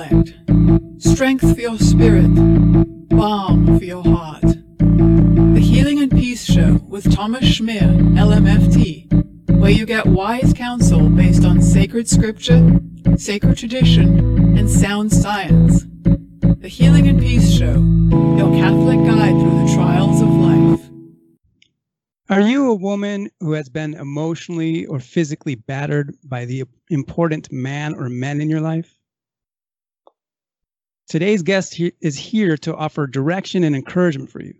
intellect, strength for your spirit, balm for your heart. The Healing and Peace Show with Thomas Schmier, LMFT, where you get wise counsel based on sacred scripture, sacred tradition, and sound science. The Healing and Peace Show, your Catholic guide through the trials of life. Are you a woman who has been emotionally or physically battered by the important man or men in your life? Today's guest he- is here to offer direction and encouragement for you.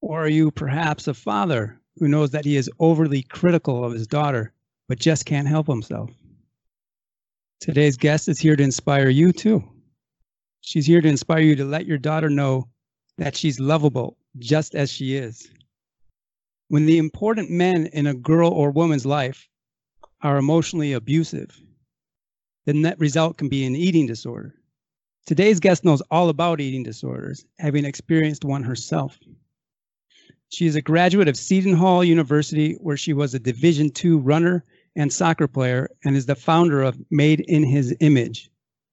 Or are you perhaps a father who knows that he is overly critical of his daughter, but just can't help himself? Today's guest is here to inspire you too. She's here to inspire you to let your daughter know that she's lovable just as she is. When the important men in a girl or woman's life are emotionally abusive, the net result can be an eating disorder. Today's guest knows all about eating disorders, having experienced one herself. She is a graduate of Seton Hall University, where she was a Division II runner and soccer player, and is the founder of Made in His Image,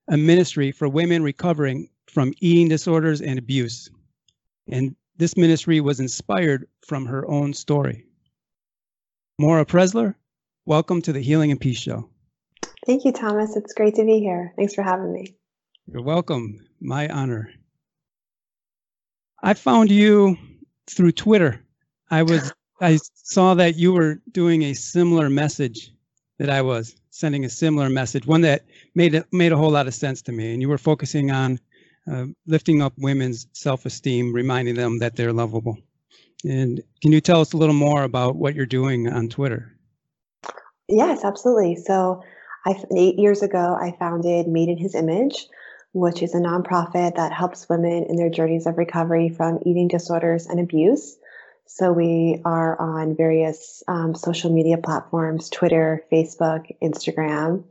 a ministry for women recovering from eating disorders and abuse. And this ministry was inspired from her own story. Maura Preszler, welcome to the Healing and Peace Show. Thank you, Thomas. It's great to be here. Thanks for having me. You're welcome. My honor. I found you through Twitter. I was I saw that you were doing a similar message that I was sending a similar message, one that made it made a whole lot of sense to me. And you were focusing on uh, lifting up women's self-esteem, reminding them that they're lovable. And can you tell us a little more about what you're doing on Twitter? Yes, absolutely. So, I eight years ago I founded Made in His Image, which is a nonprofit that helps women in their journeys of recovery from eating disorders and abuse. So we are on various um, social media platforms Twitter, Facebook, Instagram.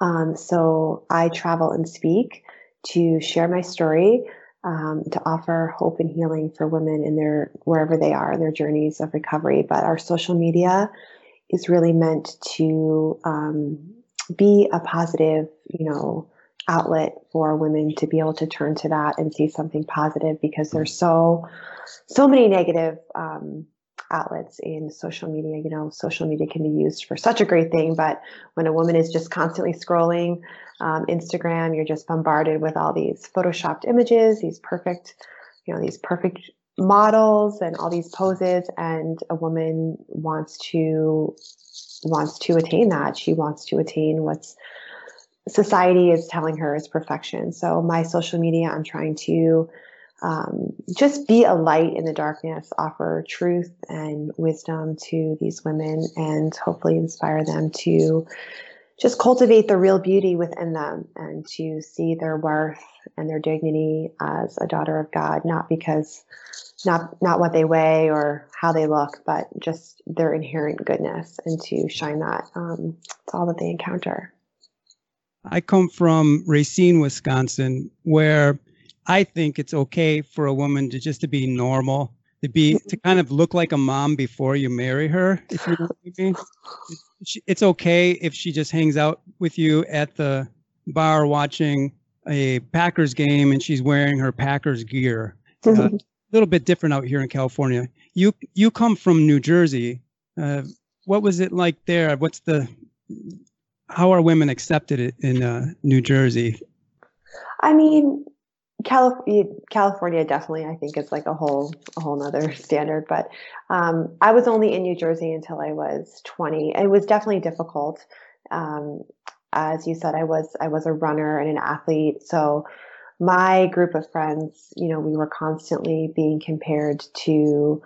Um, so I travel and speak to share my story, um, to offer hope and healing for women in their wherever they are in their journeys of recovery. But our social media is really meant to um, be a positive, you know, outlet for women to be able to turn to that and see something positive because there's so so many negative um, outlets in social media. You know social media can be used for such a great thing but when a woman is just constantly scrolling um, instagram you're just bombarded with all these photoshopped images these perfect you know these perfect models and all these poses and a woman wants to wants to attain that. She wants to attain what's society is telling her is perfection. So my social media, I'm trying to um, just be a light in the darkness, offer truth and wisdom to these women, and hopefully inspire them to just cultivate the real beauty within them and to see their worth and their dignity as a daughter of God, not because not not what they weigh or how they look, but just their inherent goodness, and to shine that um, to all that they encounter. I come from Racine, Wisconsin, where I think it's okay for a woman to just to be normal, to be to kind of look like a mom before you marry her. If you know what I mean, it's okay if she just hangs out with you at the bar watching a Packers game and she's wearing her Packers gear. Uh, a little bit different out here in California. You you come from New Jersey. Uh, what was it like there? What's the how are women accepted in uh, New Jersey? I mean, California, California definitely, I think, is like a whole a whole nother standard. But um, I was only in New Jersey until I was 20. It was definitely difficult. Um, as you said, I was I was a runner and an athlete, so my group of friends, you know, we were constantly being compared to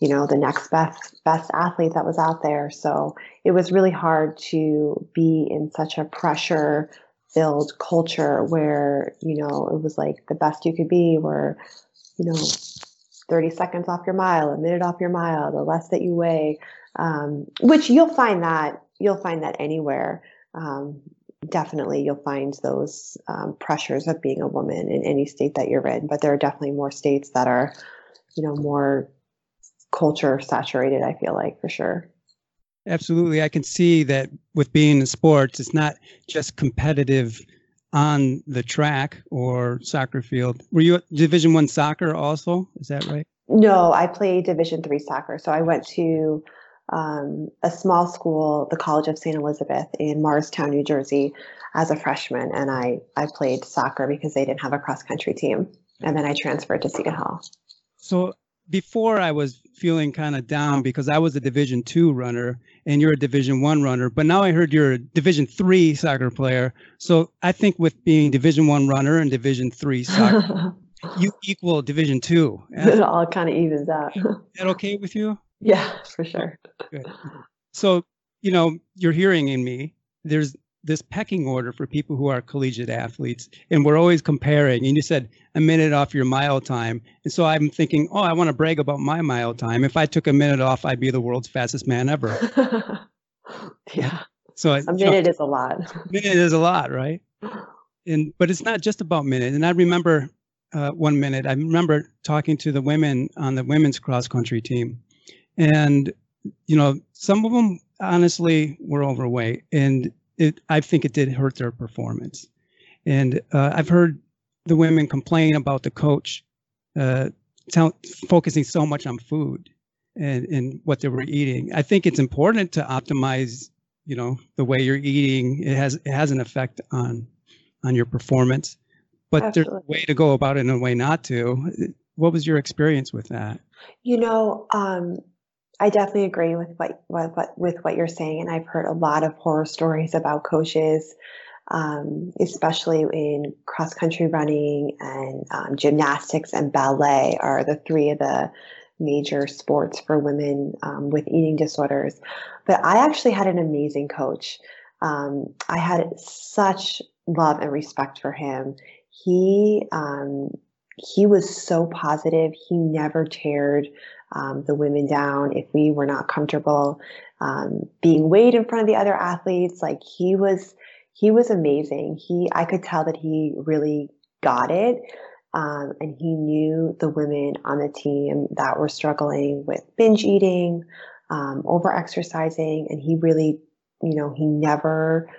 you know the next best best athlete that was out there. So it was really hard to be in such a pressure filled culture where you know it was like the best you could be were you know 30 seconds off your mile a minute off your mile the less that you weigh um, which you'll find that you'll find that anywhere. Um, definitely you'll find those um, pressures of being a woman in any state that you're in but there are definitely more states that are you know more culture saturated i feel like for sure absolutely i can see that with being in sports it's not just competitive on the track or soccer field. Were you at Division One soccer also? Is that right? No, I played Division three soccer. So I went to um, a small school, the College of St. Elizabeth in Morristown, New Jersey, as a freshman, and I I played soccer because they didn't have a cross country team, and then I transferred to Seton Hall. So before I was feeling kind of down because I was a Division two runner and you're a Division one runner, but now I heard you're a Division three soccer player. So I think with being Division one runner and Division three soccer, you equal Division two. it all kind of evens out. Is that okay with you? Yeah, for sure. Good. So you know you're hearing in me. There's this pecking order for people who are collegiate athletes and we're always comparing. And you said a minute off your mile time. And so i'm thinking oh i want to brag about my mile time. If i took a minute off i'd be the world's fastest man ever. Yeah. So a minute know, is a lot. A minute is a lot right? And but it's not just about minute. And i remember uh, one minute i remember talking to the women on the women's cross country team. And you know some of them honestly were overweight. And it, I think it did hurt their performance. And uh, I've heard the women complain about the coach uh, focusing so much on food and, and what they were eating. I think it's important to optimize, you know, the way you're eating. It has it has an effect on on your performance, but Absolutely. there's a way to go about it and a way not to. What was your experience with that? You know, um, I definitely agree with what, what, what, with what you're saying, and I've heard a lot of horror stories about coaches, um, especially in cross country running and um, gymnastics and ballet are the three of the major sports for women um, with eating disorders. But I actually had an amazing coach. Um, I had such love and respect for him. He um, he was so positive. He never teared um, the women down if we were not comfortable um, being weighed in front of the other athletes. Like he was, he was amazing. He, I could tell that he really got it. Um, and he knew the women on the team that were struggling with binge eating, um, over exercising, and he really, you know, he never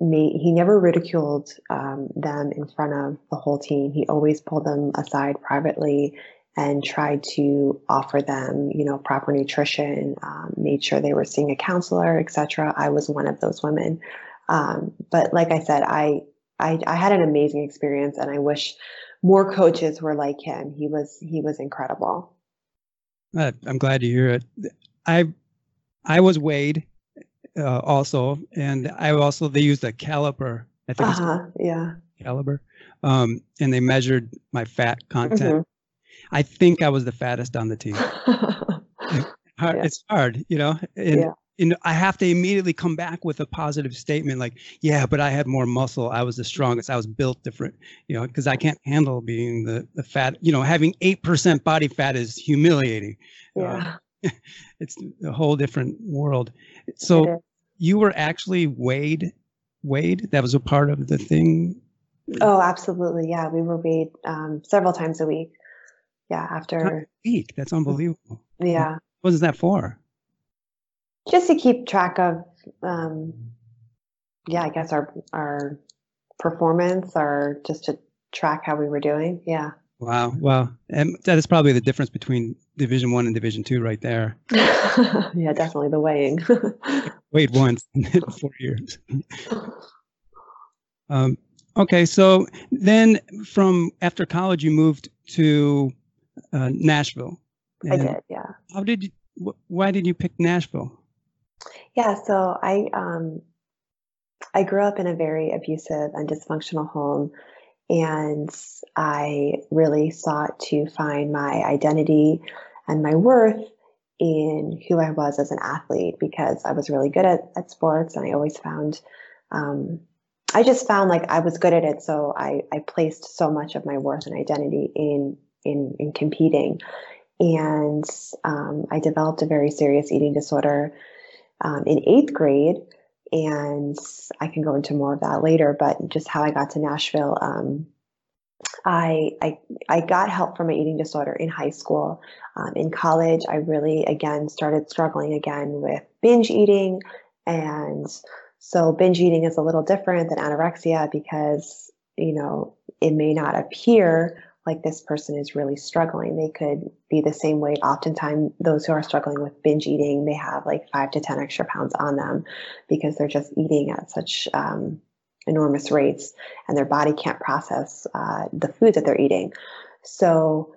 made, he never ridiculed um, them in front of the whole team. He always pulled them aside privately and tried to offer them, you know, proper nutrition, um, made sure they were seeing a counselor, etc. I was one of those women. Um, but like I said, I, I, I had an amazing experience, and I wish more coaches were like him. He was he was incredible. Uh, I'm glad to hear it. I I was weighed uh, also, and I also they used a caliper. I think uh-huh, yeah caliber, um, and they measured my fat content. Mm-hmm. I think I was the fattest on the team. yeah. It's hard, you know. And, yeah. and I have to immediately come back with a positive statement, like, "Yeah, but I had more muscle. I was the strongest. I was built different, you know, because I can't handle being the the fat. You know, having eight percent body fat is humiliating. Yeah, uh, it's a whole different world. So you were actually weighed. Weighed. That was a part of the thing. Oh, absolutely. Yeah, we were weighed um, several times a week yeah, after a week. That's unbelievable. Yeah. What is that for? Just to keep track of, um, yeah, I guess our our performance, or just to track how we were doing. Yeah. Wow. Well, and that is probably the difference between Division One and Division Two, right there. yeah, definitely the weighing. Weighed once in four years. Um, okay, so then from after college, you moved to uh, Nashville. I did, yeah. How did you? Wh- why did you pick Nashville? Yeah, so I um, I grew up in a very abusive and dysfunctional home, and I really sought to find my identity and my worth in who I was as an athlete because I was really good at, at sports and I always found um, I just found like I was good at it. So I, I placed so much of my worth and identity in in, in competing. And um, I developed a very serious eating disorder um, in eighth grade. And I can go into more of that later, but just how I got to Nashville. Um, I, I, I got help from my eating disorder in high school. Um, in college, I really again started struggling again with binge eating and So binge eating is a little different than anorexia because, you know, it may not appear like this person is really struggling. They could be the same weight. Oftentimes, those who are struggling with binge eating, they have like five to 10 extra pounds on them because they're just eating at such um, enormous rates and their body can't process uh, the food that they're eating. So,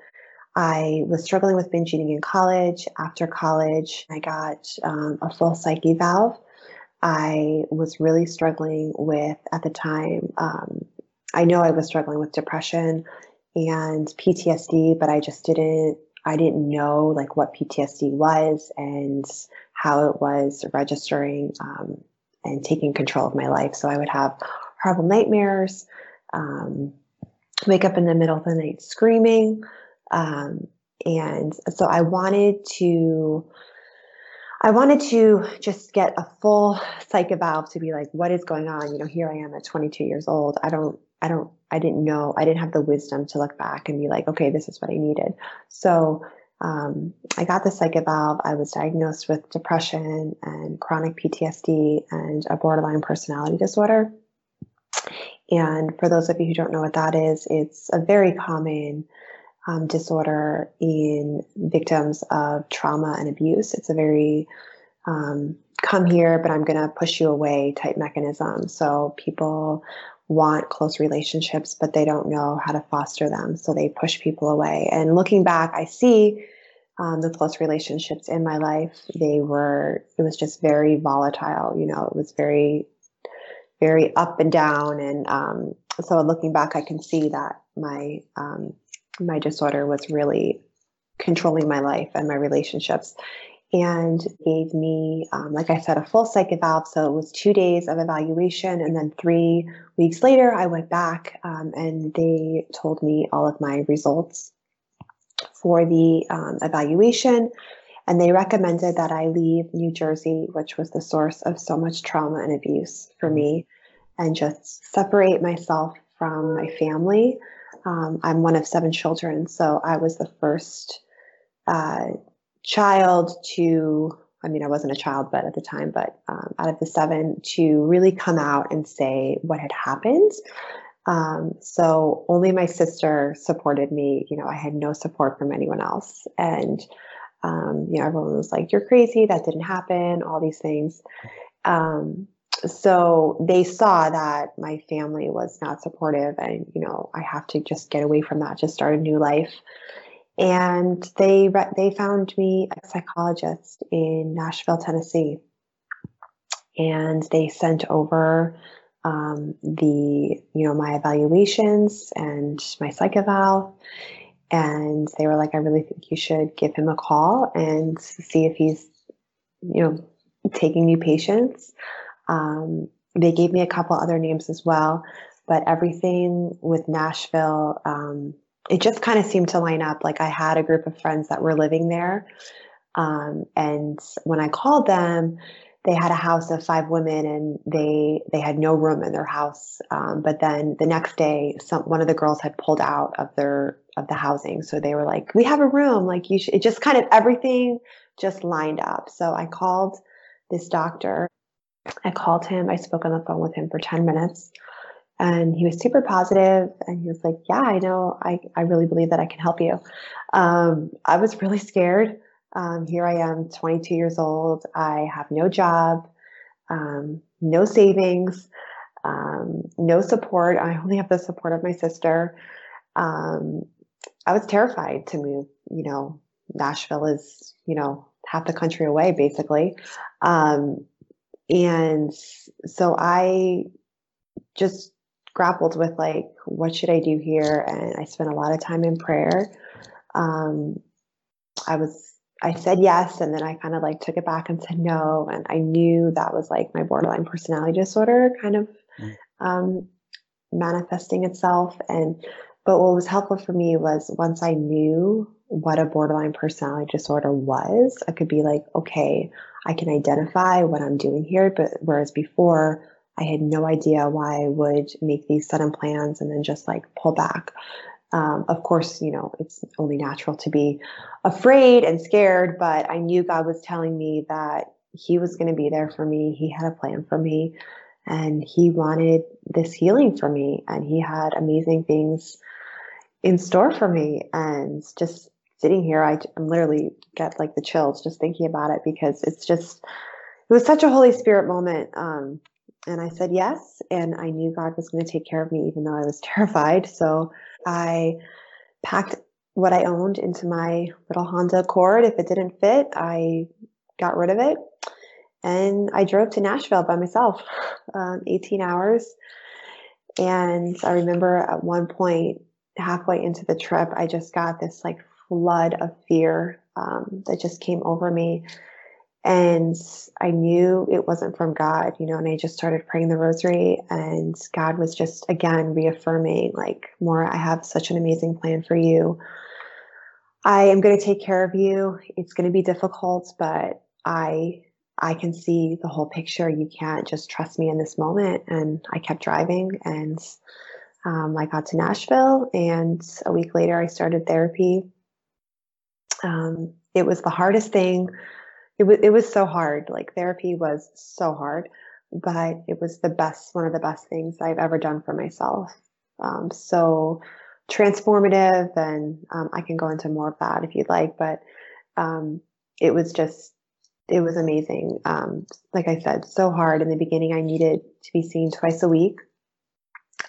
I was struggling with binge eating in college. After college, I got um, a full psych eval. I was really struggling with, at the time, um, I know I was struggling with depression and PTSD, but I just didn't I didn't know like what PTSD was and how it was registering um, and taking control of my life. So I would have horrible nightmares, um, wake up in the middle of the night screaming, um, and so I wanted to. I wanted to just get a full psych eval to be like, what is going on? You know, here I am at 22 years old. I don't I don't, I didn't know, I didn't have the wisdom to look back and be like, okay, this is what I needed. So um, I got the psych eval. I was diagnosed with depression and chronic PTSD and a borderline personality disorder. And for those of you who don't know what that is, it's a very common um, disorder in victims of trauma and abuse. It's a very um, come here, but I'm going to push you away type mechanism. So people want close relationships, but they don't know how to foster them. So they push people away. And looking back, I see um, the close relationships in my life. They were, it was just very volatile. You know, it was very, very up and down. And um, so looking back, I can see that my, um, my disorder was really controlling my life and my relationships and gave me, um, like I said, a full psych eval. So it was two days of evaluation. And then three weeks later, I went back um, and they told me all of my results for the um, evaluation. And they recommended that I leave New Jersey, which was the source of so much trauma and abuse for me, and just separate myself from my family. Um, I'm one of seven children, so I was the first. Uh, child to I mean, I wasn't a child, but at the time, but um, out of the seven, to really come out and say what had happened. Um, so only my sister supported me. You know, I had no support from anyone else. And, um, you know, everyone was like, you're crazy. That didn't happen, all these things. Um, so they saw that my family was not supportive and, you know, I have to just get away from that, just start a new life and they re- they found me a psychologist in Nashville, Tennessee, and they sent over um, the you know my evaluations and my psych eval, and they were like, I really think you should give him a call and see if he's you know taking new patients. Um, they gave me a couple other names as well, but everything with Nashville. Um, it just kind of seemed to line up. Like I had a group of friends that were living there. Um, and when I called them, they had a house of five women and they they had no room in their house. Um, but then the next day, some one of the girls had pulled out of their of the housing, so they were like, "We have a room." Like you, should, it just kind of everything just lined up. So I called this doctor. I called him. I spoke on the phone with him for ten minutes. And he was super positive and he was like, Yeah, I know. I, I really believe that I can help you. Um, I was really scared. Um, here I am, 22 years old. I have no job, um, no savings, um, no support. I only have the support of my sister. Um, I was terrified to move. You know, Nashville is, you know, half the country away, basically. Um, and so I just grappled with like what should i do here? And i spent a lot of time in prayer. Um, i was i said yes and then i kind of like took it back and said no. And i knew that was like my borderline personality disorder kind of mm. um, manifesting itself. And but what was helpful for me was once i knew what a borderline personality disorder was i could be like okay i can identify what i'm doing here but whereas before I had no idea why I would make these sudden plans and then just like pull back. Um, of course, you know, it's only natural to be afraid and scared, but I knew God was telling me that, he was going to be there for me. He had a plan for me and he wanted this healing for me and he had amazing things in store for me and just sitting here I, literally get like the chills just thinking about it because it's just it was such a holy spirit moment um, and i said yes and i knew god was going to take care of me even though i was terrified so i packed what i owned into my little honda accord if it didn't fit i got rid of it and I drove to Nashville by myself, um, 18 hours. And I remember at one point, halfway into the trip, I just got this like flood of fear um, that just came over me. And I knew it wasn't from God, you know, and I just started praying the rosary, and God was just again reaffirming, like, Maura, I have such an amazing plan for you. I am going to take care of you. It's going to be difficult, but I I can see the whole picture. You can't just trust me in this moment. And I kept driving and um, I got to Nashville. And a week later, I started therapy. Um, it was the hardest thing. It was, it was so hard. Like therapy was so hard, but it was the best, one of the best things I've ever done for myself. Um, so transformative. And um, I can go into more of that if you'd like, but um, it was just it was amazing. Um, like I said, so hard in the beginning. I needed to be seen twice a week.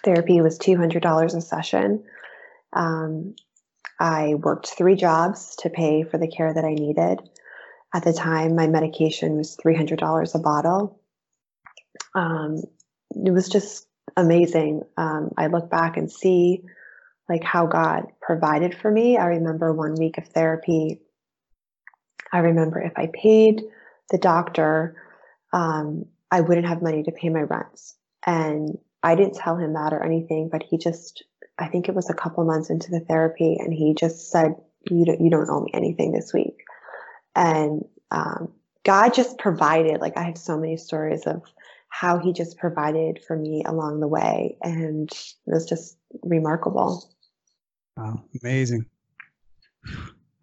Therapy was two hundred dollars a session. Um, I worked three jobs to pay for the care that I needed. At the time, my medication was three hundred dollars a bottle. Um, it was just amazing. Um, I look back and see like how God provided for me. I remember one week of therapy I remember if I paid the doctor, um, I wouldn't have money to pay my rents. And I didn't tell him that or anything, but he just, I think it was a couple months into the therapy, and he just said, "You don't, you don't owe me anything this week." And um, God just provided. Like I have so many stories of how He just provided for me along the way, and it was just remarkable. Wow, amazing.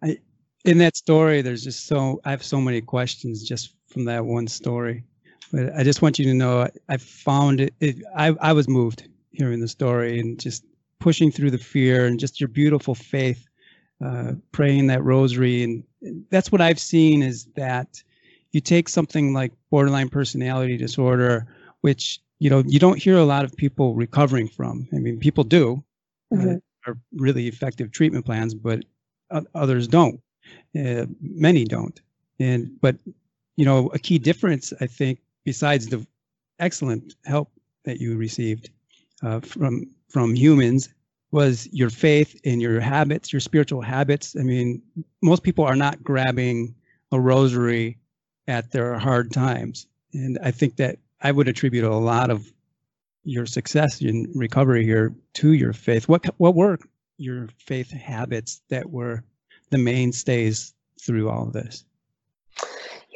I in that story, there's just so I have so many questions just from that one story. But I just want you to know I, I found it, it. I I was moved hearing the story and just pushing through the fear and just your beautiful faith, uh, praying that rosary, and that's what I've seen is that you take something like borderline personality disorder, which you know you don't hear a lot of people recovering from. I mean, people do. Uh, mm-hmm. Uh, are really effective treatment plans, but others don't. Uh, many don't. And but you know, a key difference I think, besides the excellent help that you received uh, from from humans, was your faith and your habits, your spiritual habits. I mean, most people are not grabbing a rosary at their hard times, and I think that I would attribute a lot of your success in recovery here to your faith. What what were your faith habits that were the mainstays through all of this?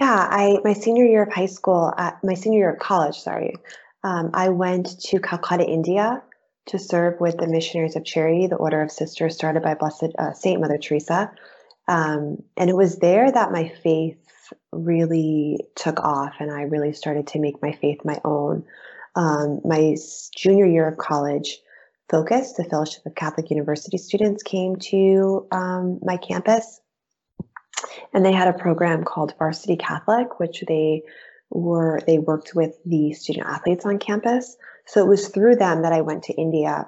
Yeah, I my senior year of high school, uh, my senior year of college, sorry, um, I went to Calcutta, India, to serve with the Missionaries of Charity, the Order of Sisters started by Blessed uh, Saint Mother Teresa, um, and it was there that my faith really took off, and I really started to make my faith my own. Um, my junior year of college, Focus, the Fellowship of Catholic University students, came to um, my campus and they had a program called Varsity Catholic, which they were they worked with the student athletes on campus. So it was through them that I went to India.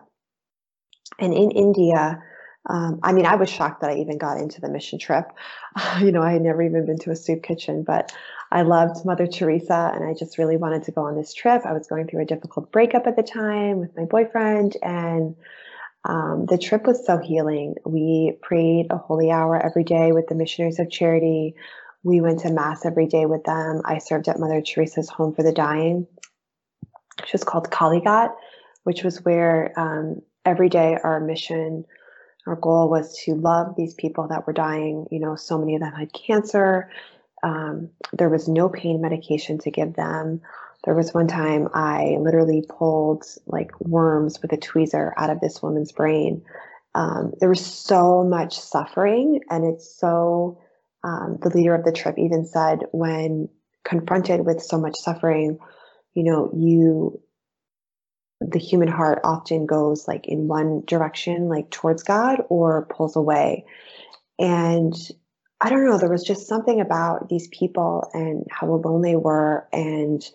And in India, um, I mean, I was shocked that I even got into the mission trip. you know, I had never even been to a soup kitchen, but I loved Mother Teresa and I just really wanted to go on this trip. I was going through a difficult breakup at the time with my boyfriend and um, the trip was so healing. We prayed a holy hour every day with the Missionaries of Charity. We went to Mass every day with them. I served at Mother Teresa's Home for the Dying, which was called Kalighat, which was where um, every day our mission, our goal was to love these people that were dying. You know, so many of them had cancer. Um, there was no pain medication to give them. There was one time I literally pulled like worms with a tweezer out of this woman's brain. Um, there was so much suffering, and it's so. Um, the leader of the trip even said when confronted with so much suffering, you know, you the human heart often goes like in one direction, like towards God, or pulls away. And I don't know, there was just something about these people and how alone they were. And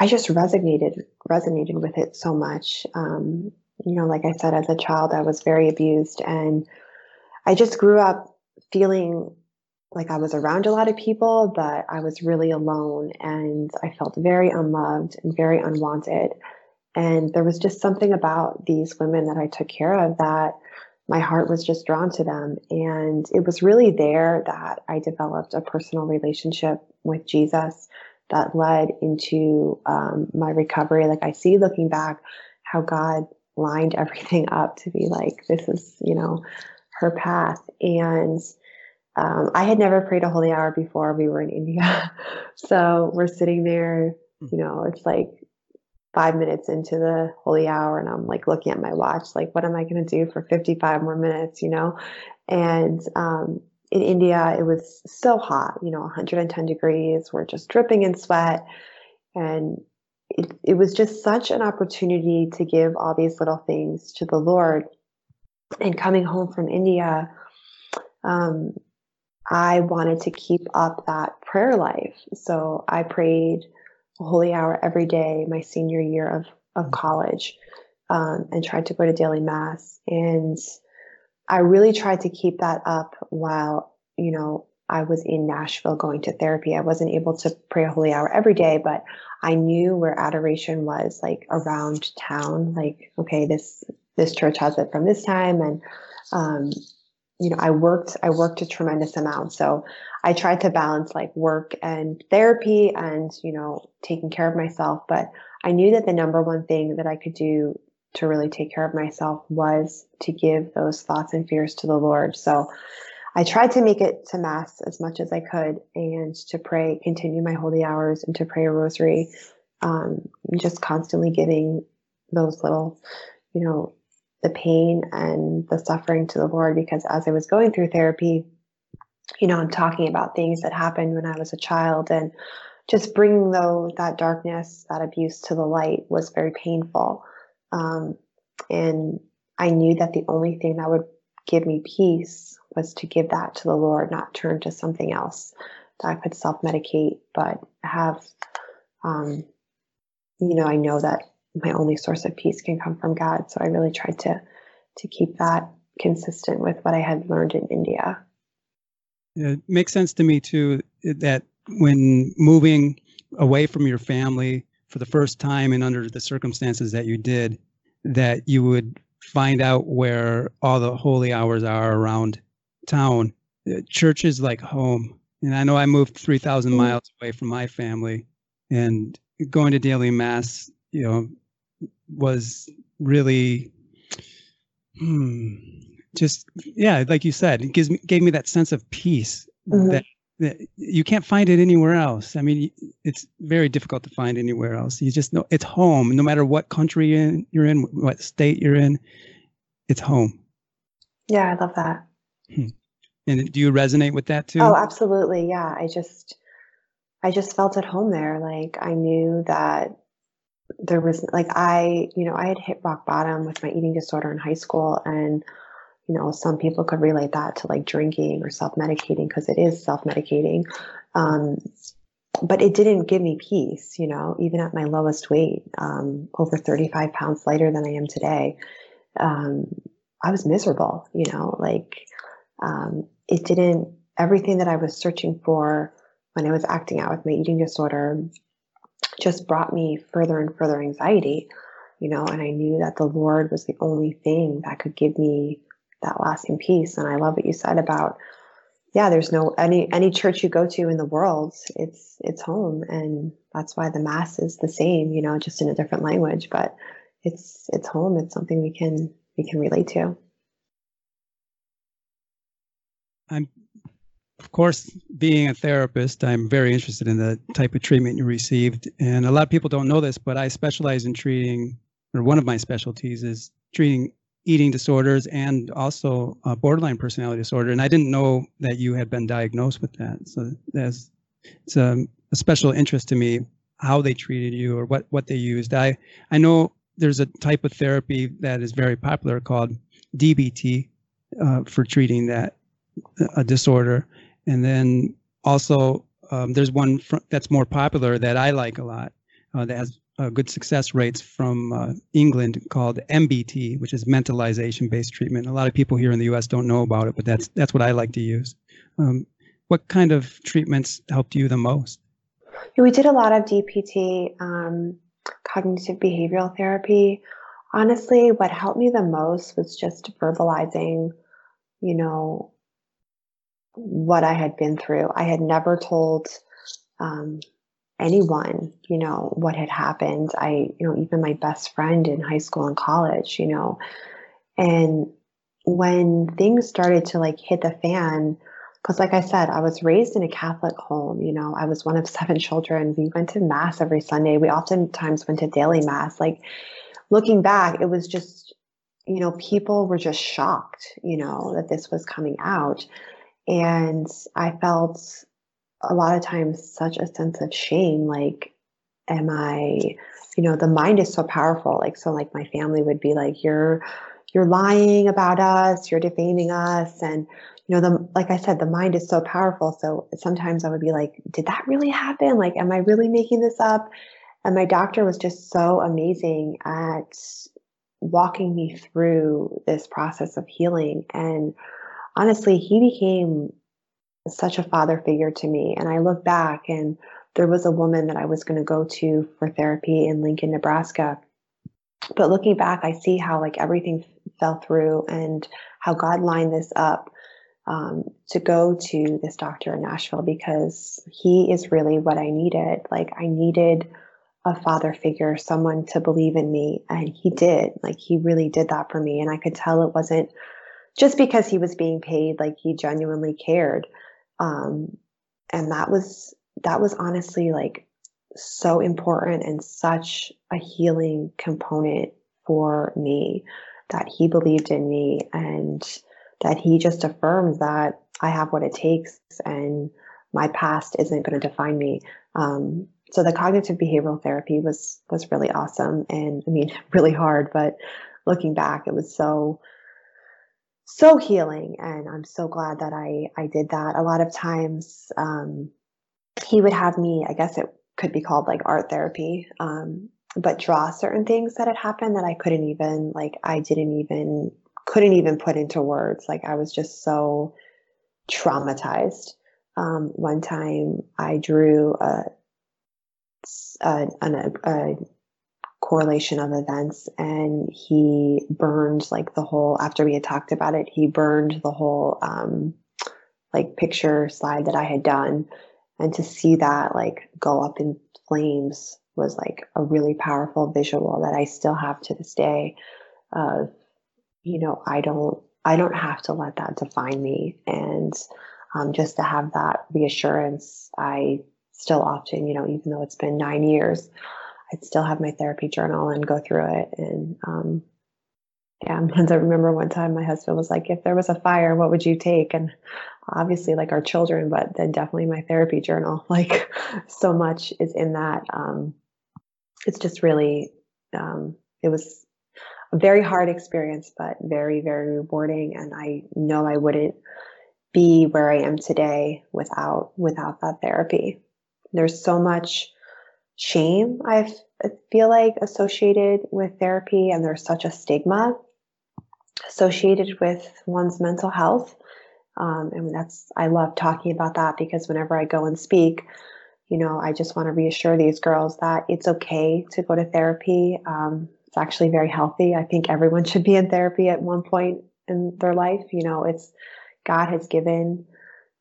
I just resonated resonated with it so much. Um, you know, like I said, as a child, I was very abused, and I just grew up feeling like I was around a lot of people, but I was really alone, and I felt very unloved and very unwanted. And there was just something about these women that I took care of that my heart was just drawn to them. And it was really there that I developed a personal relationship with Jesus that led into um, my recovery. Like I see looking back how God lined everything up to be like, this is, you know, her path. And um, I had never prayed a holy hour before we were in India. so we're sitting there, you know, it's like five minutes into the holy hour and I'm like looking at my watch, like, what am I going to do for 55 more minutes, you know? And um, in India, it was so hot, you know, 110 degrees. We're just dripping in sweat. And it, it was just such an opportunity to give all these little things to the Lord. And coming home from India, um, I wanted to keep up that prayer life. So I prayed a holy hour every day my senior year of, of mm-hmm. college um, and tried to go to daily mass. And I really tried to keep that up while, you know, I was in Nashville going to therapy. I wasn't able to pray a holy hour every day, but I knew where adoration was like around town. Like, okay, this this church has it from this time, and um, you know, I worked, I worked a tremendous amount. So I tried to balance like work and therapy and, you know, taking care of myself. But I knew that the number one thing that I could do to really take care of myself was to give those thoughts and fears to the Lord. So I tried to make it to mass as much as I could and to pray, continue my holy hours and to pray a rosary. Um, just constantly giving those little, you know, the pain and the suffering to the Lord because as I was going through therapy, you know, I'm talking about things that happened when I was a child and just bringing though that darkness, that abuse to the light was very painful. Um, and I knew that the only thing that would give me peace was to give that to the Lord, not turn to something else that I could self medicate, but have, um, you know, I know that my only source of peace can come from God. So I really tried to to keep that consistent with what I had learned in India. It makes sense to me too that when moving away from your family for the first time and under the circumstances that you did, that you would find out where all the holy hours are around town. Uh, church is like home. And I know I moved 3,000 mm. miles away from my family and going to daily mass, you know, was really hmm, just yeah, like you said, it gives me gave me that sense of peace mm-hmm. that, that you can't find it anywhere else. I mean, it's very difficult to find anywhere else. You just know it's home, no matter what country you're in, what state you're in, it's home. Yeah, I love that. Hmm. And do you resonate with that too? Oh, absolutely. Yeah, I just I just felt at home there. Like I knew that there was like I, you know, I had hit rock bottom with my eating disorder in high school and you know, some people could relate that to like drinking or self-medicating because it is self-medicating. Um, but it didn't give me peace, you know, even at my lowest weight, um, over 35 pounds lighter than I am today. Um, I was miserable, you know, like, um, it didn't, everything that I was searching for when I was acting out with my eating disorder just brought me further and further anxiety, you know, and I knew that the Lord was the only thing that could give me that lasting peace. And I love what you said about, yeah, there's no any any church you go to in the world, it's it's home. And that's why the mass is the same, you know, just in a different language. But it's it's home. It's something we can we can relate to. I'm of course, being a therapist, I'm very interested in the type of treatment you received. And a lot of people don't know this, but I specialize in treating, or one of my specialties is treating eating disorders and also borderline personality disorder. And I didn't know that you had been diagnosed with that. So that's it's a a special interest to me how they treated you or what what they used. I I know there's a type of therapy that is very popular called DBT uh, for treating that a disorder, and then also um, there's one fr- that's more popular that I like a lot uh, that has uh, good success rates from uh, England called MBT, which is mentalization based treatment. A lot of people here in the U.S. don't know about it, but that's that's what I like to use. Um, what kind of treatments helped you the most? We did a lot of DBT, um, cognitive behavioral therapy. Honestly, what helped me the most was just verbalizing, you know, what I had been through. I had never told um, anyone, you know, what had happened. I, you know, even my best friend in high school and college, you know. And when things started to like hit the fan, because like I said, I was raised in a Catholic home, you know, I was one of seven children. We went to mass every Sunday. We oftentimes went to daily mass. Like looking back, it was just, you know, people were just shocked, you know, that this was coming out. And I felt a lot of times such a sense of shame like am i you know the mind is so powerful like so like my family would be like you're you're lying about us you're defaming us and you know the like i said the mind is so powerful so sometimes i would be like did that really happen? Like am i really making this up? And my doctor was just so amazing at walking me through this process of healing and honestly he became such a father figure to me. And I look back and there was a woman that I was going to go to for therapy in Lincoln, Nebraska. But looking back, I see how like everything fell through and how God lined this up um, to go to this doctor in Nashville because he is really what I needed. Like I needed a father figure, someone to believe in me. And he did. Like he really did that for me. And I could tell it wasn't just because he was being paid, like he genuinely cared. Um, and that was that was honestly like so important and such a healing component for me that he believed in me and that he just affirmed that I have what it takes and my past isn't going to define me. Um, so the cognitive behavioral therapy was was really awesome and I mean really hard, but looking back, it was so so healing and i'm so glad that i i did that. A lot of times um, he would have me i guess it could be called like art therapy um, but draw certain things that had happened that i couldn't even like i didn't even couldn't even put into words. Like i was just so traumatized. Um, one time i drew a, a, a, a correlation of events and he burned like the whole after we had talked about it he burned the whole um like picture slide that i had done. And to see that like go up in flames was like a really powerful visual that i still have to this day of you know i don't i don't have to let that define me. And um, just to have that reassurance i still often you know even though it's been nine years I'd still have my therapy journal and go through it. And um, yeah, and I remember one time my husband was like, if there was a fire, what would you take? And obviously, like our children, but then definitely my therapy journal. Like, so much is in that. Um, it's just really, um, it was a very hard experience, but very, very rewarding. And I know I wouldn't be where I am today without without that therapy. There's so much shame I feel like associated with therapy, and there's such a stigma associated with one's mental health. Um, and that's I love talking about that because whenever I go and speak, you know, I just want to reassure these girls that it's okay to go to therapy. Um, it's actually very healthy. I think everyone should be in therapy at one point in their life. You know, it's God has given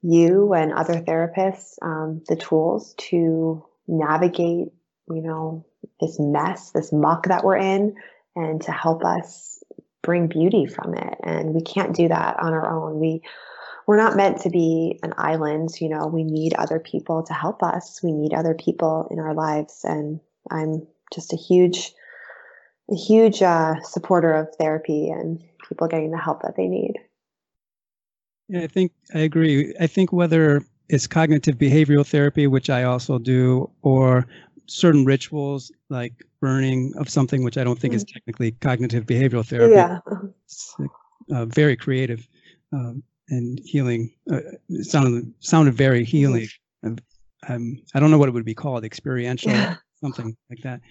you and other therapists um, the tools to navigate, you know, this mess, this muck that we're in, and to help us bring beauty from it. And we can't do that on our own. We we're not meant to be an island, you know, we need other people to help us. We need other people in our lives. And I'm just a huge, a huge uh, supporter of therapy and people getting the help that they need. Yeah, I think I agree. I think whether it's cognitive behavioral therapy, which I also do, or certain rituals like burning of something, which I don't think mm. is technically cognitive behavioral therapy. Yeah. It's, uh, very creative um, and healing. Uh, sounded sounded very healing. Um, I don't know what it would be called, experiential, yeah. something like that.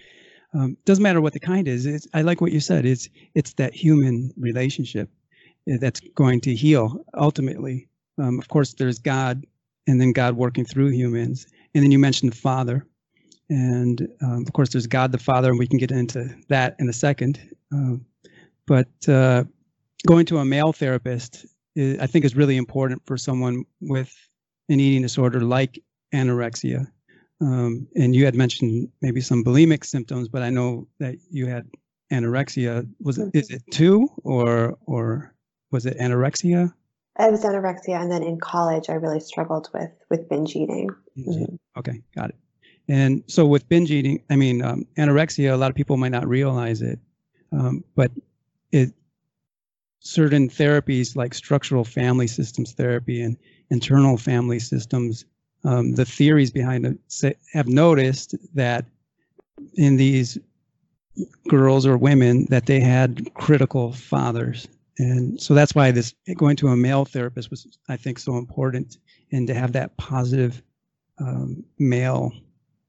Um, doesn't matter what the kind is. It's, I like what you said. It's it's that human relationship eh, that's going to heal ultimately. Um, of course, there's God, and then God working through humans, and then you mentioned the Father, and um, of course there's God the Father, and we can get into that in a second. Uh, but uh, going to a male therapist, is, I think, is really important for someone with an eating disorder like anorexia um, and you had mentioned maybe some bulimic symptoms, but I know that you had anorexia. Was it is it two or or was it anorexia? It was anorexia, and then in college, I really struggled with with binge eating. Mm-hmm. Okay, got it. And so with binge eating, I mean um, anorexia. A lot of people might not realize it, um, but it certain therapies like structural family systems therapy and internal family systems um, the theories behind it say, have noticed that in these girls or women that they had critical fathers and so that's why this going to a male therapist was i think so important and to have that positive um, male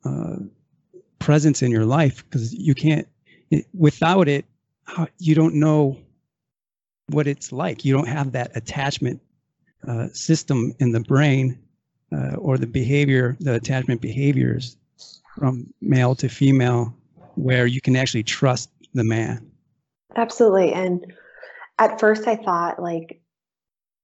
uh, presence in your life because you can't it, without it how, you don't know what it's like you don't have that attachment uh, system in the brain uh, or the behavior, the attachment behaviors from male to female, where you can actually trust the man. Absolutely. And at first, I thought, like,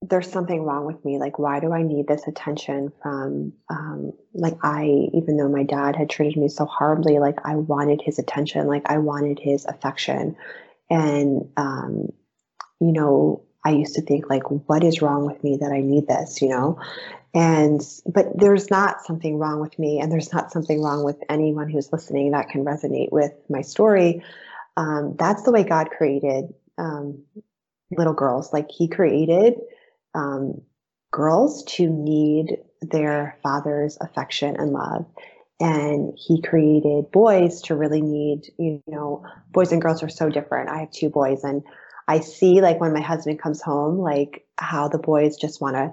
there's something wrong with me. Like, why do I need this attention from, um, like, I, even though my dad had treated me so horribly, like, I wanted his attention, like, I wanted his affection. And, um, you know, I used to think, like, what is wrong with me that I need this, you know? and but there's not something wrong with me and there's not something wrong with anyone who's listening that can resonate with my story um, that's the way god created um, little girls. Like he created um, girls to need their father's affection and love. And he created boys to really need you know boys and girls are so different. I have two boys and i see like when my husband comes home like how the boys just want to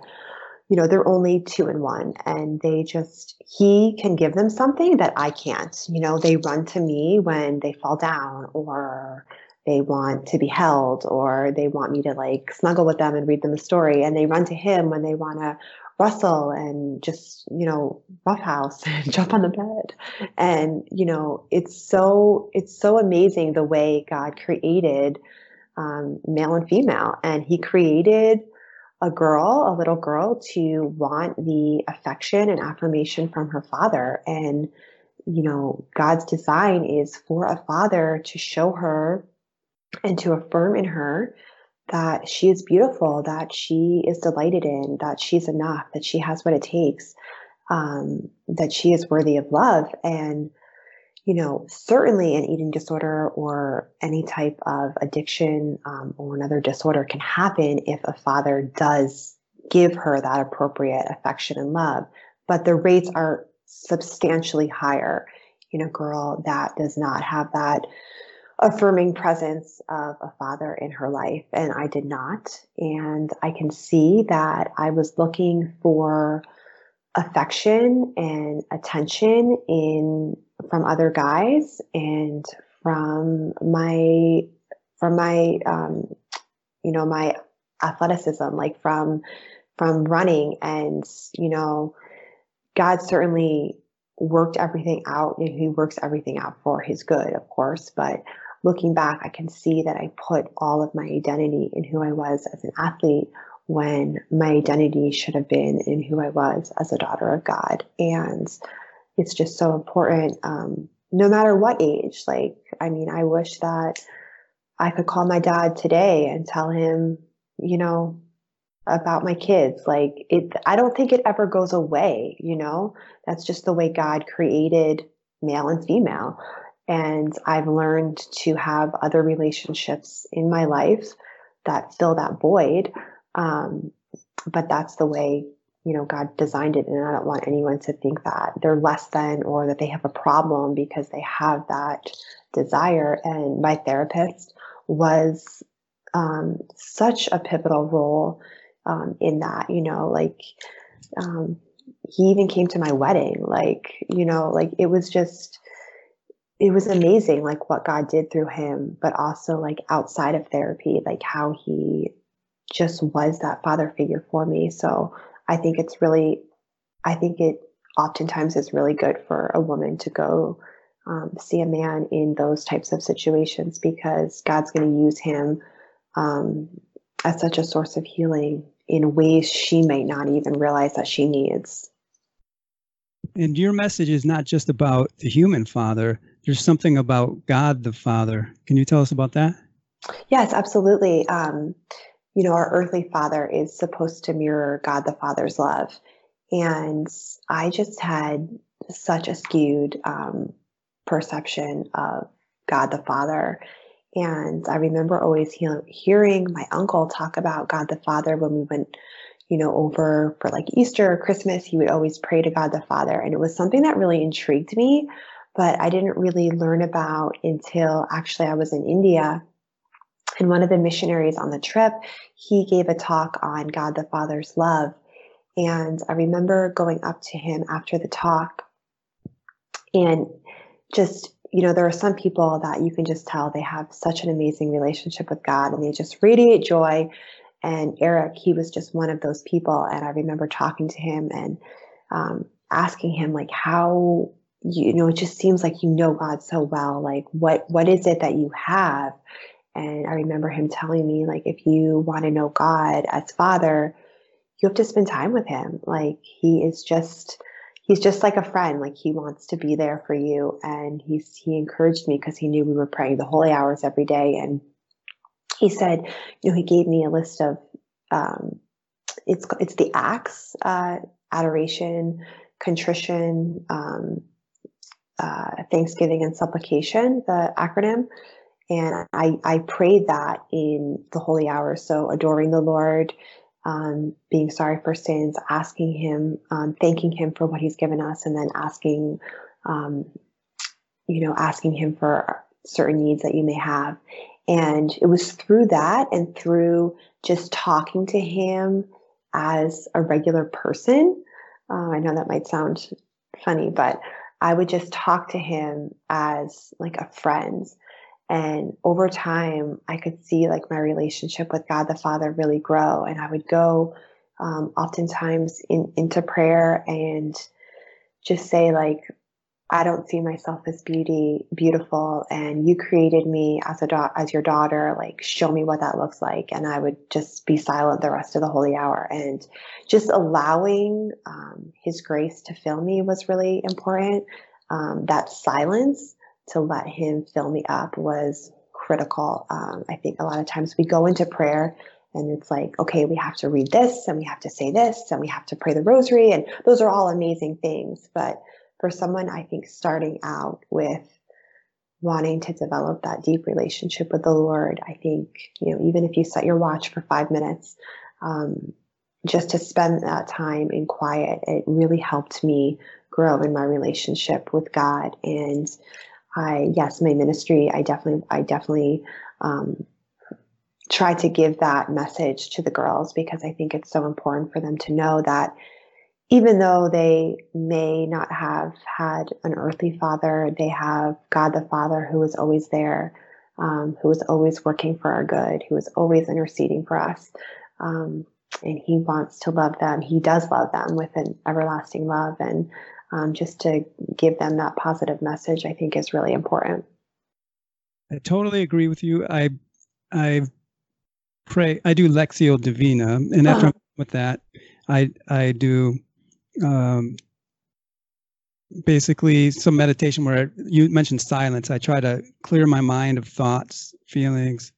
you know they're only two and one and they just he can give them something that i can't. You know they run to me when they fall down or they want to be held or they want me to like snuggle with them and read them a story. And they run to him when they want to rustle and just you know roughhouse and jump on the bed. And you know it's so it's so amazing the way god created um, male and female. And he created a girl, a little girl, to want the affection and affirmation from her father. And, you know, God's design is for a father to show her and to affirm in her that she is beautiful, that she is delighted in, that she's enough, that she has what it takes, um, that she is worthy of love. And you know, certainly an eating disorder or any type of addiction um, or another disorder can happen if a father does give her that appropriate affection and love. But the rates are substantially higher in a girl that does not have that affirming presence of a father in her life. And I did not. And I can see that I was looking for affection and attention in from other guys and from my from my um, you know my athleticism like from from running and you know god certainly worked everything out and he works everything out for his good of course but looking back i can see that i put all of my identity in who i was as an athlete when my identity should have been in who i was as a daughter of god. And it's just so important um, no matter what age like i mean i wish that i could call my dad today and tell him you know about my kids. Like it i don't think it ever goes away you know? That's just the way god created male and female and i've learned to have other relationships in my life that fill that void um, but that's the way you know, God designed it, and I don't want anyone to think that they're less than or that they have a problem because they have that desire. And my therapist was um, such a pivotal role um, in that, you know, like um, he even came to my wedding. Like, you know, like it was just, it was amazing, like what God did through him, but also like outside of therapy, like how he just was that father figure for me. So I think it's really, I think it oftentimes is really good for a woman to go um, see a man in those types of situations because God's going to use him um, as such a source of healing in ways she may not even realize that she needs. And your message is not just about the human father, there's something about God the Father. Can you tell us about that? Yes, absolutely. Um, you know, our earthly father is supposed to mirror God the Father's love. And I just had such a skewed um, perception of God the Father. And I remember always he- hearing my uncle talk about God the Father when we went, you know, over for like Easter or Christmas. He would always pray to God the Father. And it was something that really intrigued me, but I didn't really learn about until actually I was in India. And one of the missionaries on the trip, he gave a talk on God the Father's love. And I remember going up to him after the talk and just you know, there are some people that you can just tell they have such an amazing relationship with God and they just radiate joy. And Eric, he was just one of those people. And I remember talking to him and um, asking him, like, how, you know, it just seems like you know God so well. Like, what what is it that you have? And I remember him telling me, like, if you want to know God as Father, you have to spend time with him. Like, he is just he's just like a friend like he wants to be there for you and he's he encouraged me because he knew we were praying the holy hours every day and he said you know he gave me a list of um, it's it's the acts uh, adoration contrition um, uh, thanksgiving and supplication the acronym and I, I prayed that in the holy hours so adoring the lord um, being sorry for sins, asking Him, um, thanking Him for what He's given us, and then asking, um, you know, asking Him for certain needs that you may have. And it was through that and through just talking to Him as a regular person. Uh, I know that might sound funny, but I would just talk to Him as like a friend and over time, I could see like my relationship with God the Father really grow. And I would go um, oftentimes in, into prayer and just say, like, I don't see myself as beauty, beautiful, and you created me as a da- as your daughter. Like, show me what that looks like, and I would just be silent the rest of the holy hour, and just allowing um, His grace to fill me was really important. Um, that silence to let him fill me up was critical. Um, I think a lot of times we go into prayer and it's like, okay, we have to read this and we have to say this and we have to pray the rosary. And those are all amazing things. But for someone, I think starting out with wanting to develop that deep relationship with the Lord, I think, you know, even if you set your watch for five minutes, um, just to spend that time in quiet, it really helped me grow in my relationship with God. And I yes, my ministry, I definitely, I definitely um, try to give that message to the girls because I think it's so important for them to know that even though they may not have had an earthly father, they have God the Father who is always there, um, who is always working for our good, who is always interceding for us. Um, and he wants to love them. He does love them with an everlasting love. And um, just to give them that positive message, I think is really important. I totally agree with you. I I pray. I do Lectio Divina, and after uh-huh. with that, I I do um, basically some meditation where you mentioned silence. I try to clear my mind of thoughts, feelings,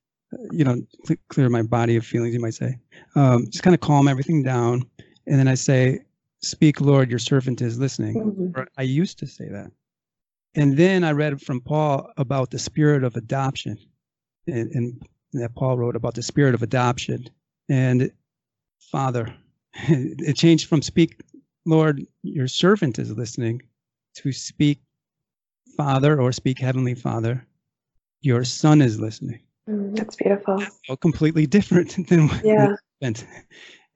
you know, cl- clear my body of feelings. You might say, um, just kind of calm everything down, and then I say, Speak, Lord, your servant is listening. Mm-hmm. I used to say that. And then I read from Paul about the spirit of adoption. And, and that Paul wrote about the spirit of adoption. And Father, it changed from speak, Lord, your servant is listening, to speak, Father, or speak, Heavenly Father, your Son is listening. Mm, that's beautiful. So completely different than what Yeah. and,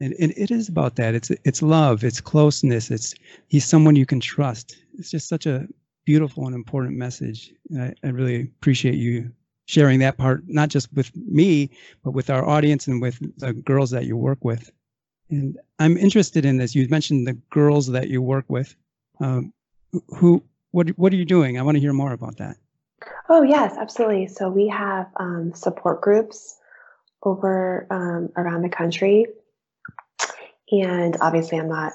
and and it is about that. It's it's love, it's closeness, it's he's someone you can trust. It's just such a beautiful and important message. And I, I really appreciate you sharing that part, not just with me, but with our audience and with the girls that you work with. And I'm interested in this. You mentioned the girls that you work with. Um, who, what, what are you doing? I want to hear more about that. Oh, yes, absolutely. So we have um, support groups over um, around the country. And obviously, I'm not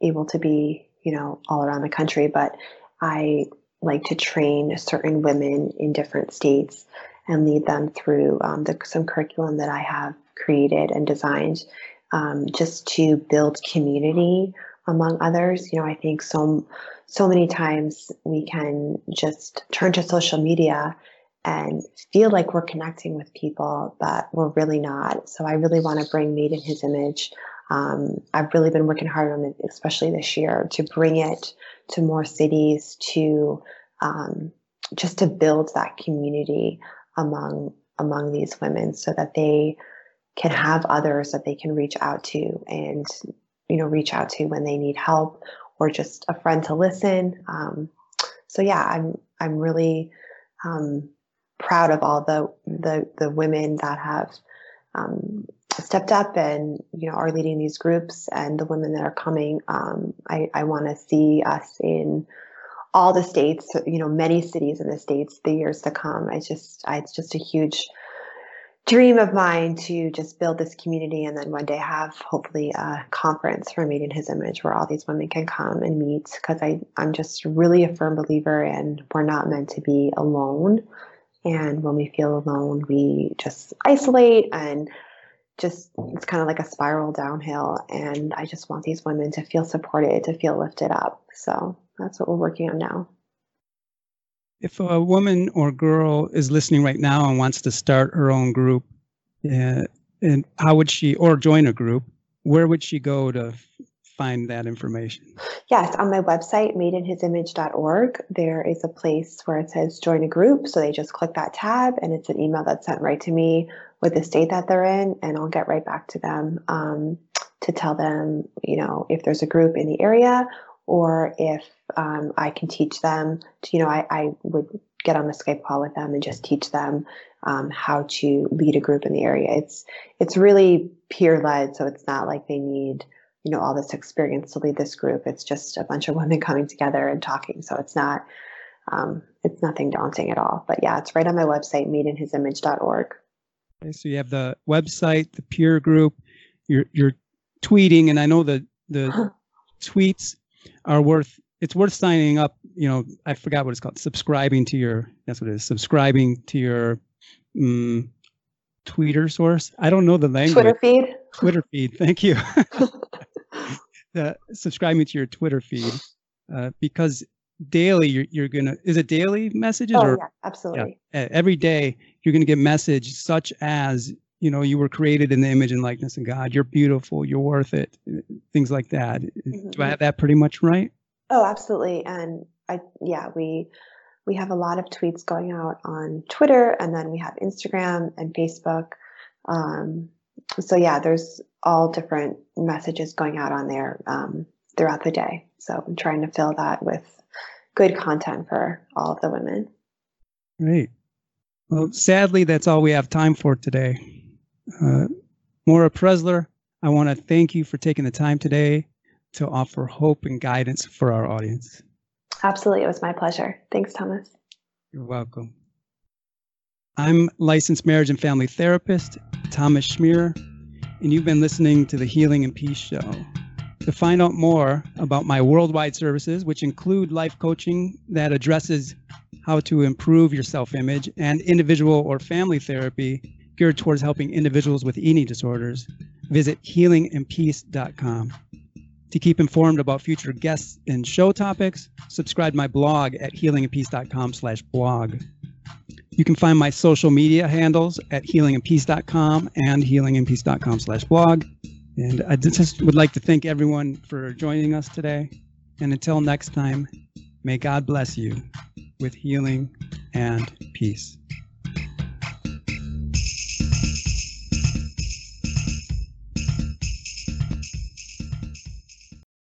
able to be, you know, all around the country, but I like to train certain women in different states and lead them through um, the, some curriculum that I have created and designed um, just to build community among others. You know, I think so so many times we can just turn to social media and feel like we're connecting with people, but we're really not. So I really want to bring Made in His Image. Um, I've really been working hard on it, especially this year, to bring it to more cities, to um, just to build that community among among these women, so that they can have others that they can reach out to and you know reach out to when they need help or just a friend to listen. Um, so yeah, I'm I'm really um, proud of all the the the women that have um, stepped up and you know are leading these groups and the women that are coming. Um, I I want to see us in all the states, you know, many cities in the states the years to come. I just I, it's just a huge dream of mine to just build this community and then one day have hopefully a conference for Made in His Image where all these women can come and meet because I'm just really a firm believer and we're not meant to be alone. And when we feel alone we just isolate and just it's kind of like a spiral downhill. And I just want these women to feel supported to feel lifted up. So that's what we're working on now if a woman or girl is listening right now and wants to start her own group, uh, and how would she, or join a group, where would she go to find that information? Yes, on my website, madeinhisimage.org, there is a place where it says join a group. So they just click that tab and it's an email that's sent right to me with the state that they're in, and I'll get right back to them um, to tell them, you know, if there's a group in the area or if um, I can teach them to, you know, I, I, would get on a Skype call with them and just teach them um, how to lead a group in the area. It's it's really peer led, so it's not like they need you know all this experience to lead this group. It's just a bunch of women coming together and talking. So it's not um, it's nothing daunting at all. But yeah, it's right on my website, madeinhisimage.org. Okay, so you have the website, the peer group. You're you're tweeting, and I know the the tweets are worth it's worth signing up you know i forgot what it's called subscribing to your that's what it is subscribing to your um, twitter source i don't know the language Twitter feed. twitter feed thank you uh, subscribing to your twitter feed uh, because daily you're, you're gonna is it daily messages oh or yeah, absolutely. yeah, every day you're gonna get message such as you know you were created in the image and likeness of god you're beautiful you're worth it things like that Mhm. do i have that pretty much right Oh, absolutely. And I yeah, we we have a lot of tweets going out on Twitter and then we have Instagram and Facebook. Um, so yeah, there's all different messages going out on there um, throughout the day. So I'm trying to fill that with good content for all of the women. Great. Well, sadly, that's all we have time for today. Uh, Maura Preszler, I want to thank you for taking the time today to offer hope and guidance for our audience. Absolutely. It was my pleasure. Thanks, Thomas. You're welcome. I'm licensed marriage and family therapist Thomas Schmier, and you've been listening to the Healing and Peace Show. To find out more about my worldwide services, which include life coaching that addresses how to improve your self image and individual or family therapy geared towards helping individuals with eating disorders, visit healingandpeace.com. To keep informed about future guests and show topics, subscribe to my blog at healingandpeace.com slash blog. You can find my social media handles at healingandpeace.com and healingandpeace.com slash blog. And I just would like to thank everyone for joining us today. And until next time, may God bless you with healing and peace.